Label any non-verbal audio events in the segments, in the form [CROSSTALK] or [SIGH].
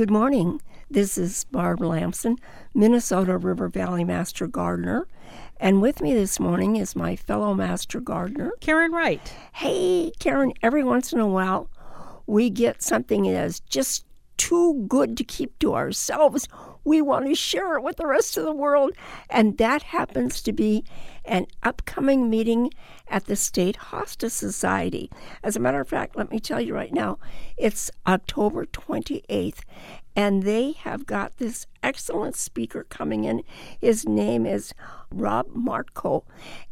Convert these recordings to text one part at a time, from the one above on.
Good morning. This is Barb Lamson, Minnesota River Valley Master Gardener. And with me this morning is my fellow Master Gardener, Karen Wright. Hey, Karen, every once in a while we get something that is just too good to keep to ourselves. We want to share it with the rest of the world. And that happens to be an upcoming meeting at the State Hosta Society. As a matter of fact, let me tell you right now, it's October 28th. And they have got this excellent speaker coming in. His name is Rob Mortko.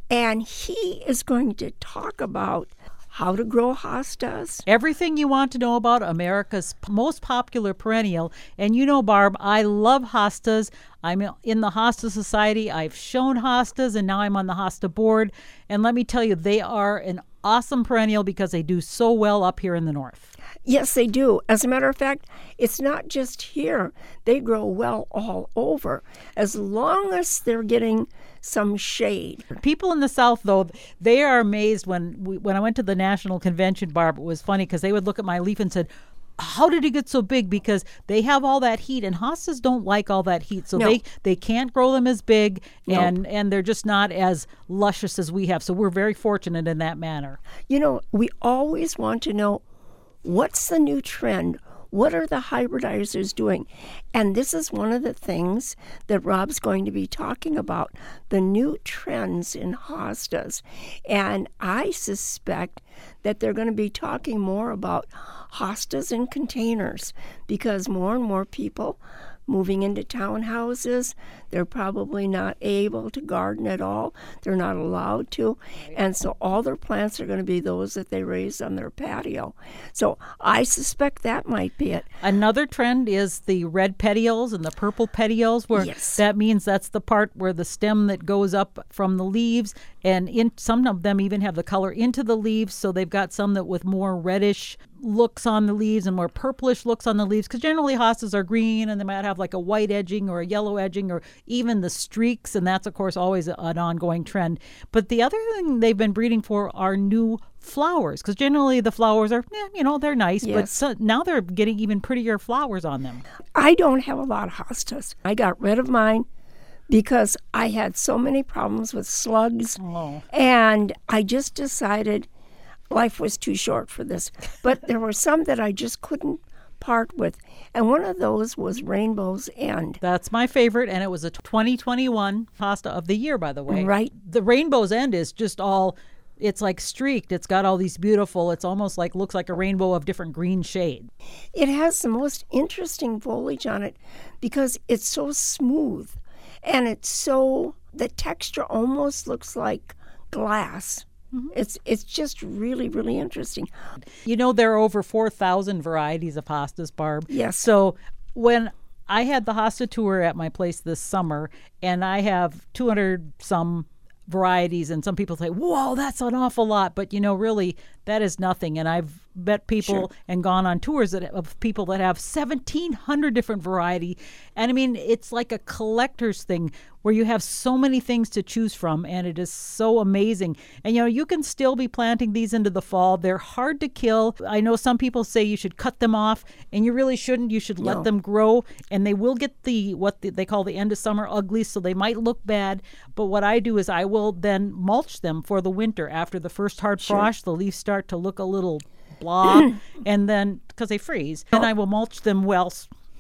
And he is going to talk about how to grow hostas. Everything you want to know about America's most popular perennial. And you know, Barb, I love hostas. I'm in the Hosta Society. I've shown hostas, and now I'm on the Hosta board. And let me tell you, they are an awesome perennial because they do so well up here in the north. Yes, they do. As a matter of fact, it's not just here. They grow well all over as long as they're getting some shade. People in the South, though, they are amazed when we, when I went to the national convention. Barb, it was funny because they would look at my leaf and said, how did it get so big? Because they have all that heat, and hostas don't like all that heat, so No. they they can't grow them as big, Nope. and and they're just not as luscious as we have. So we're very fortunate in that manner. You know, we always want to know what's the new trend? What are the hybridizers doing? And this is one of the things that Rob's going to be talking about the new trends in hostas. And I suspect that they're going to be talking more about hostas in containers because more and more people moving into townhouses. They're probably not able to garden at all. They're not allowed to. And so all their plants are going to be those that they raise on their patio. So I suspect that might be it. Another trend is the red petioles and the purple petioles, where Yes. that means that's the part where the stem that goes up from the leaves, and in some of them even have the color into the leaves. So they've got some that with more reddish looks on the leaves and more purplish looks on the leaves, because generally hostas are green and they might have like a white edging or a yellow edging or even the streaks, and that's of course always an ongoing trend. But the other thing they've been breeding for are new flowers because generally the flowers are eh, you know they're nice but so now they're getting even prettier flowers on them. I don't have a lot of hostas. I got rid of mine because I had so many problems with slugs. Oh. And I just decided life was too short for this. But there were some that I just couldn't part with. And one of those was Rainbow's End. That's my favorite, and it was a 2021 hosta of the year, by the way. Right. The rainbow's end is just all. It's like streaked. It's got all these beautiful. It's almost like looks like a rainbow of different green shade. It has the most interesting foliage on it because it's so smooth and it's so the texture almost looks like glass. Mm-hmm. It's it's just really really interesting. You know, there are over 4,000 varieties of hostas, Barb. Yes. So when I had the Hosta tour at my place this summer, and I have 200 some varieties, and some people say, "Whoa, that's an awful lot," but you know, really, that is nothing. And I've met people Sure. and gone on tours that, of people that have 1,700 different variety, and I mean, it's like a collector's thing where you have so many things to choose from, and it is so amazing. And you know, you can still be planting these into the fall. They're hard to kill. I know some people say you should cut them off, and you really shouldn't. You should let No. them grow, and they will get the what the, they call the end of summer ugly, so they might look bad. But what I do is I will then mulch them for the winter. After the first hard frost, the leaves start to look a little blah, [CLEARS THROAT] and then because they freeze, and I will mulch them well.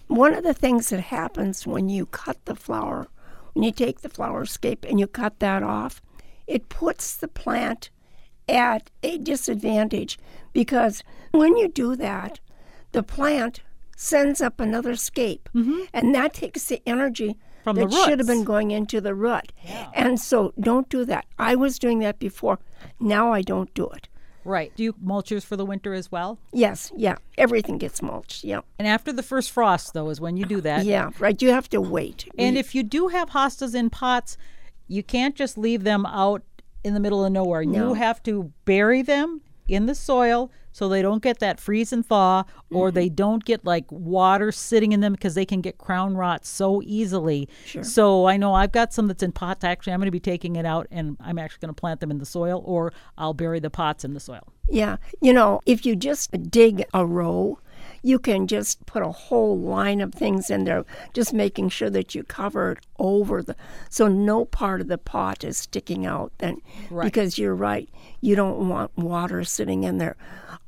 One of the things that happens when you cut the flower, when you take the flower scape and you cut that off, it puts the plant at a disadvantage because when you do that, the plant sends up another scape, mm-hmm. and that takes the energy From the that should have been going into the root. And so don't do that. I was doing that before. Now I don't do it. Right. Do you mulch yours for the winter as well? Yes, yeah, everything gets mulched. Yeah, And after the first frost, though, is when you do [SIGHS] that. yeah, right. You have to wait. And if you do have hostas in pots, you can't just leave them out in the middle of nowhere. No. You have to bury them in the soil so they don't get that freeze and thaw or mm-hmm. they don't get like water sitting in them because they can get crown rot so easily. Sure. So I know I've got some that's in pots. Actually, I'm going to be taking it out and I'm actually going to plant them in the soil or I'll bury the pots in the soil. Yeah. You know, if you just dig a row, you can just put a whole line of things in there, just making sure that you cover it over the so no part of the pot is sticking out then Right. because you're right. You don't want water sitting in there.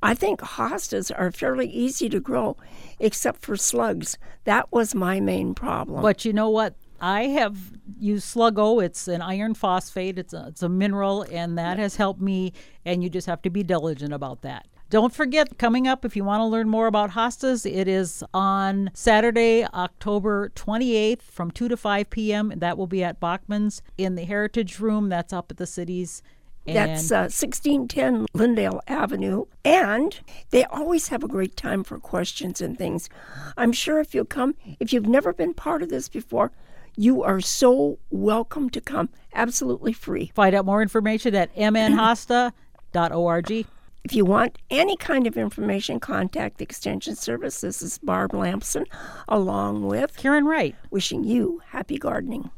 I think hostas are fairly easy to grow except for slugs. That was my main problem. But you know what? I have used Sluggo. It's an iron phosphate. It's a, it's a mineral, and that has helped me. And you just have to be diligent about that. Don't forget, coming up, if you want to learn more about hostas, it is on Saturday, October 28th from 2 to 5 p.m. That will be at Bachman's in the Heritage Room. That's up at the city's And That's uh, 1610 Lyndale Avenue. And they always have a great time for questions and things. I'm sure if you come, if you've never been part of this before, you are so welcome to come. Absolutely free. find out more information at mnhosta.org. If you want any kind of information, contact the Extension Service. This is Barb Lamson, along with Karen Wright. wishing you happy gardening.